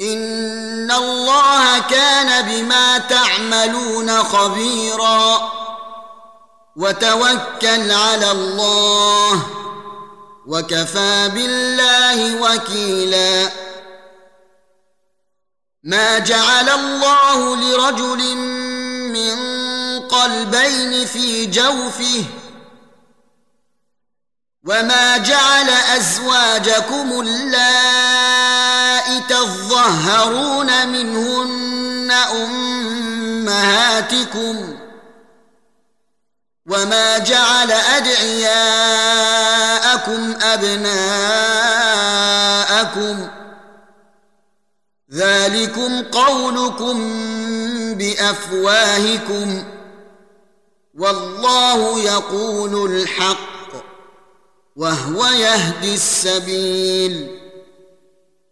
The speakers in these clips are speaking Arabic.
ان الله كان بما تعملون خبيرا. وتوكل على الله وكفى بالله وكيلا. ما جعل الله لرجل من قلبين في جوفه. وما جعل ازواجكم اللائي تظهرون منهن أمهاتكم وما جعل أدعياءكم أبناءكم ذلكم قولكم بأفواهكم والله يقول الحق وهو يهدي السبيل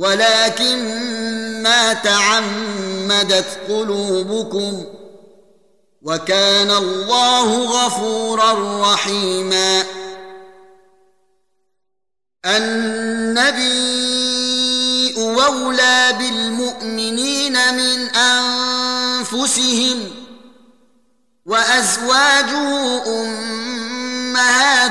ولكن ما تعمدت قلوبكم وكان الله غفورا رحيما النبي اولى بالمؤمنين من أنفسهم وأزواجه أمهاتهم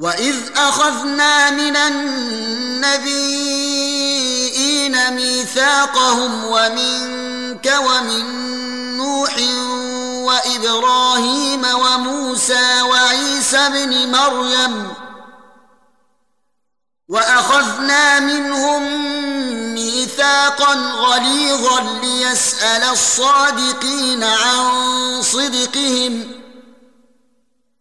واذ اخذنا من النبيين ميثاقهم ومنك ومن نوح وابراهيم وموسى وعيسى ابن مريم واخذنا منهم ميثاقا غليظا ليسال الصادقين عن صدقهم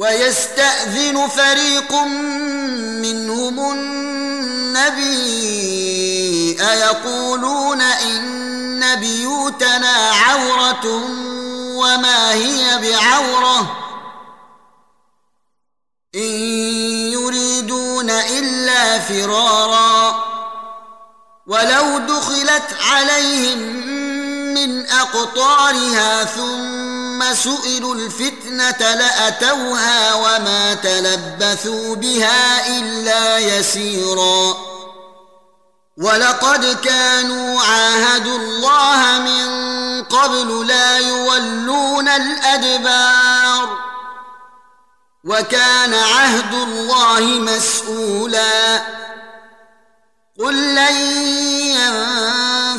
ويستأذن فريق منهم النبي أيقولون إن بيوتنا عورة وما هي بعورة إن يريدون إلا فرارا ولو دخلت عليهم من أقطارها ثم سئلوا الفتنة لأتوها وما تلبثوا بها إلا يسيرا. ولقد كانوا عاهدوا الله من قبل لا يولون الأدبار. وكان عهد الله مسؤولا. قل لن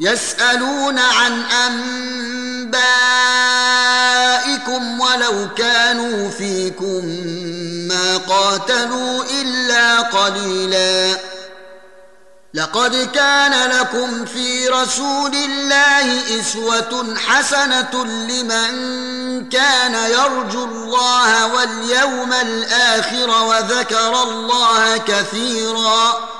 يسألون عن أنبائكم ولو كانوا فيكم ما قاتلوا إلا قليلا. لقد كان لكم في رسول الله إسوة حسنة لمن كان يرجو الله واليوم الآخر وذكر الله كثيرا.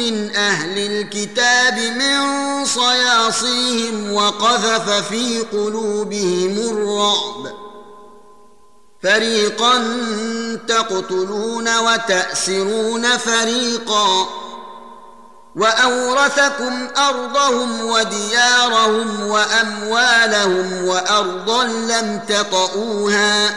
من أهل الكتاب من صياصيهم وقذف في قلوبهم الرعب. فريقا تقتلون وتأسرون فريقا. وأورثكم أرضهم وديارهم وأموالهم وارضا لم تطئوها.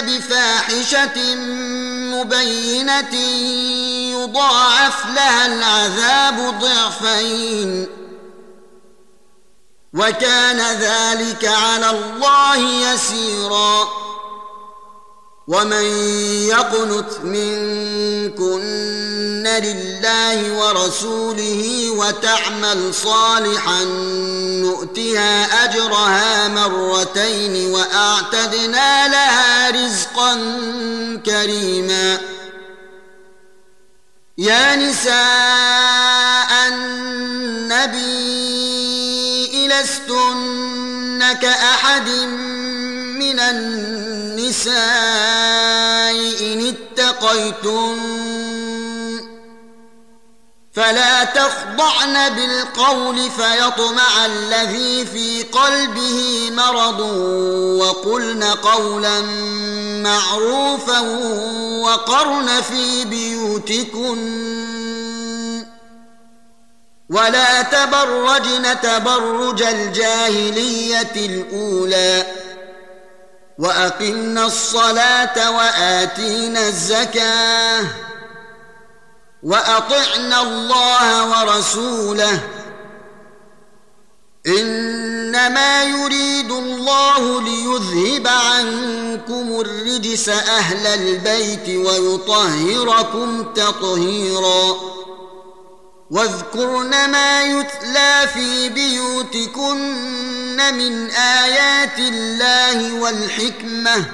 بفاحشة مبينة يضاعف لها العذاب ضعفين. وكان ذلك على الله يسيرا. ومن يقنت منكن لله ورسوله وتعمل صالحا نؤتها أجرها مرتين وأعتدنا لها رزقا كريما. يا نساء النبي لستن كأحد من النساء إن اتقيتن فلا تخضعن بالقول فيطمع الذي في قلبه مرض وقلن قولا معروفا وقرن في بيوتكن. ولا تبرجن تبرج الجاهلية الأولى وأقمنا الصلاة وآتينا الزكاة. وأطعنا الله ورسوله. إنما يريد الله ليذهب عنكم الرجس أهل البيت ويطهركم تطهيرا. واذكرن ما يتلى في بيوتكن من آيات الله والحكمة.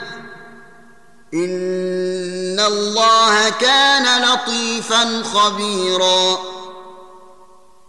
ان الله كان لطيفا خبيرا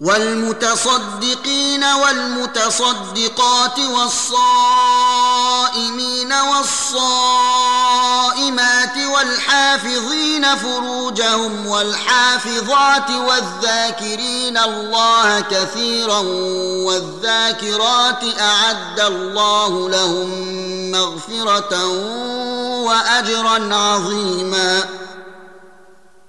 والمتصدقين والمتصدقات والصائمين والصائمات والحافظين فروجهم والحافظات والذاكرين الله كثيرا والذاكرات أعد الله لهم مغفرة وأجرا عظيما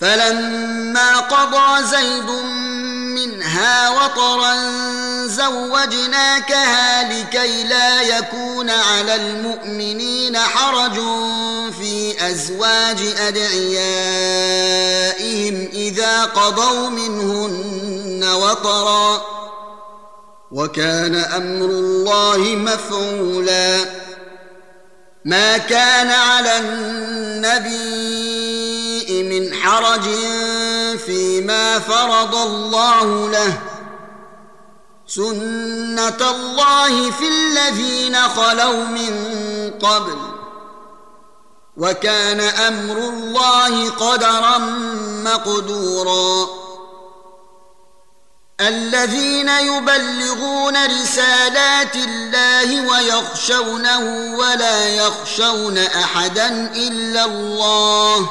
فلما قضى زيد منها وطرا زوجناكها لكي لا يكون على المؤمنين حرج في أزواج أدعيائهم إذا قضوا منهن وطرا. وكان أمر الله مفعولا. ما كان على النبي حرج فيما فرض الله له. سنة الله في الذين خلوا من قبل. وكان أمر الله قدرا مقدورا. الذين يبلغون رسالات الله ويخشونه ولا يخشون أحدا إلا الله.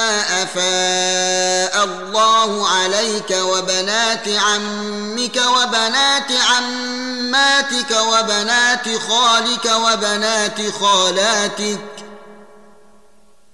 أفاء الله عليك وبنات عمك وبنات عماتك وبنات خالك وبنات خالاتك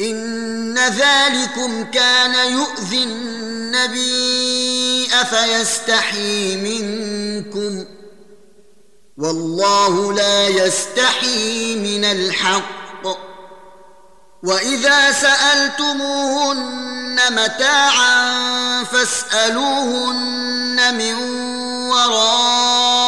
إن ذلكم كان يؤذي النبي أفيستحي منكم والله لا يستحي من الحق وإذا سألتموهن متاعا فاسألوهن من وراء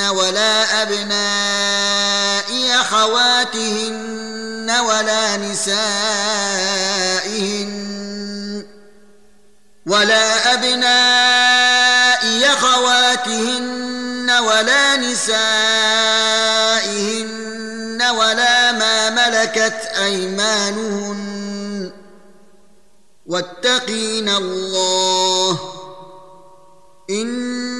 ولا ابناء اخواتهن ولا نسائهن ولا ابناء اخواتهن ولا نسائهن ولا ما ملكت ايمانهن واتقين الله ان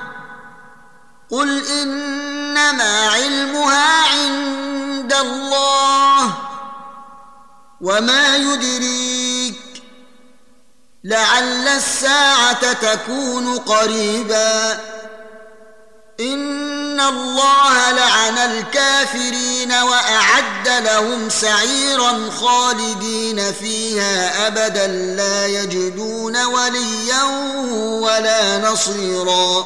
قل إنما علمها عند الله وما يدريك لعل الساعة تكون قريبا إن الله لعن الكافرين وأعد لهم سعيرا خالدين فيها أبدا لا يجدون وليا ولا نصيرا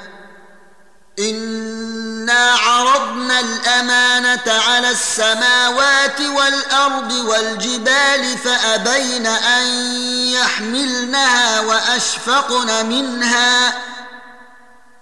انا عرضنا الامانه على السماوات والارض والجبال فابين ان يحملنها واشفقن منها